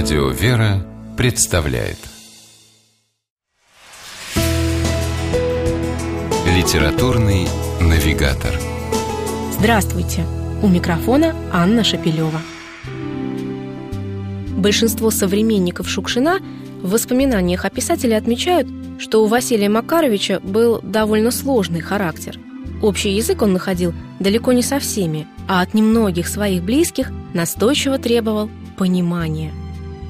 Радио «Вера» представляет Литературный навигатор Здравствуйте! У микрофона Анна Шапилева. Большинство современников Шукшина в воспоминаниях о писателе отмечают, что у Василия Макаровича был довольно сложный характер. Общий язык он находил далеко не со всеми, а от немногих своих близких настойчиво требовал понимания.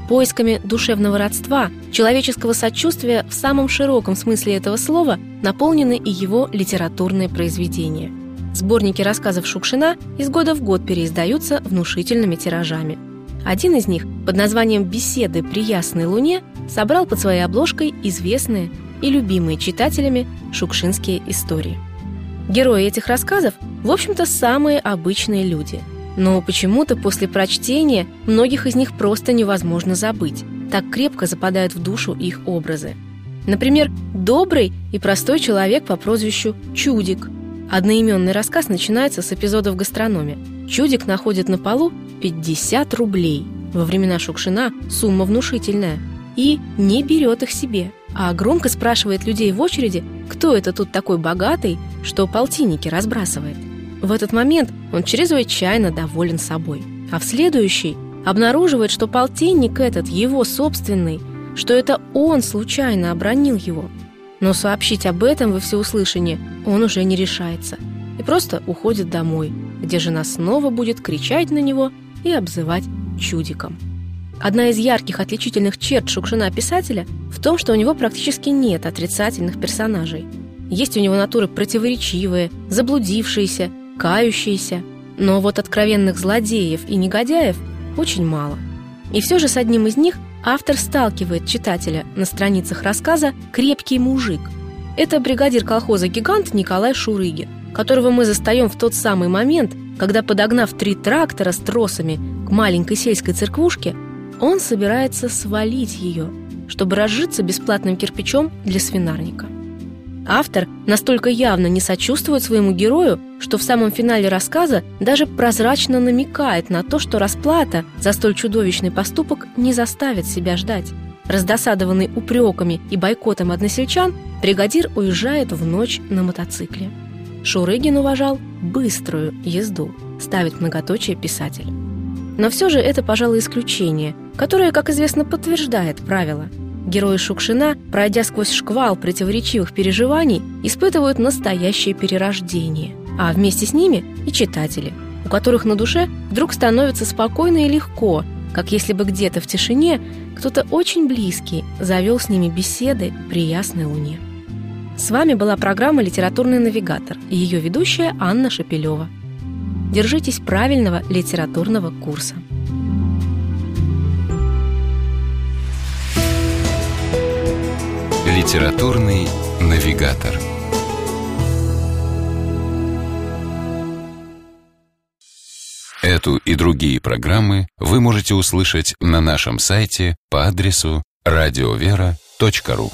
Поисками душевного родства, человеческого сочувствия в самом широком смысле этого слова наполнены и его литературные произведения. Сборники рассказов Шукшина из года в год переиздаются внушительными тиражами. Один из них под названием «Беседы при ясной луне» собрал под своей обложкой известные и любимые читателями шукшинские истории. Герои этих рассказов, в общем-то, самые обычные люди – но почему-то после прочтения многих из них просто невозможно забыть. Так крепко западают в душу их образы. Например, добрый и простой человек по прозвищу Чудик. Одноименный рассказ начинается с эпизода в гастрономе. Чудик находит на полу 50 рублей. Во времена Шукшина сумма внушительная. И не берет их себе, а громко спрашивает людей в очереди, кто это тут такой богатый, что полтинники разбрасывает. В этот момент он чрезвычайно доволен собой. А в следующий обнаруживает, что полтинник этот его собственный, что это он случайно обронил его. Но сообщить об этом во всеуслышание он уже не решается и просто уходит домой, где жена снова будет кричать на него и обзывать чудиком. Одна из ярких отличительных черт Шукшина-писателя в том, что у него практически нет отрицательных персонажей. Есть у него натуры противоречивые, заблудившиеся, кающиеся, но вот откровенных злодеев и негодяев очень мало. И все же с одним из них автор сталкивает читателя на страницах рассказа «Крепкий мужик». Это бригадир колхоза «Гигант» Николай Шурыгин, которого мы застаем в тот самый момент, когда, подогнав три трактора с тросами к маленькой сельской церквушке, он собирается свалить ее, чтобы разжиться бесплатным кирпичом для свинарника. Автор настолько явно не сочувствует своему герою, что в самом финале рассказа даже прозрачно намекает на то, что расплата за столь чудовищный поступок не заставит себя ждать. Раздосадованный упреками и бойкотом односельчан, бригадир уезжает в ночь на мотоцикле. Шурыгин уважал быструю езду, ставит многоточие писатель. Но все же это, пожалуй, исключение, которое, как известно, подтверждает правило – Герои Шукшина, пройдя сквозь шквал противоречивых переживаний, испытывают настоящее перерождение, а вместе с ними и читатели, у которых на душе вдруг становится спокойно и легко, как если бы где-то в тишине кто-то очень близкий завел с ними беседы при ясной луне. С вами была программа «Литературный навигатор» и ее ведущая Анна Шапилева. Держитесь правильного литературного курса. Литературный навигатор. Эту и другие программы вы можете услышать на нашем сайте по адресу радиовера.ру.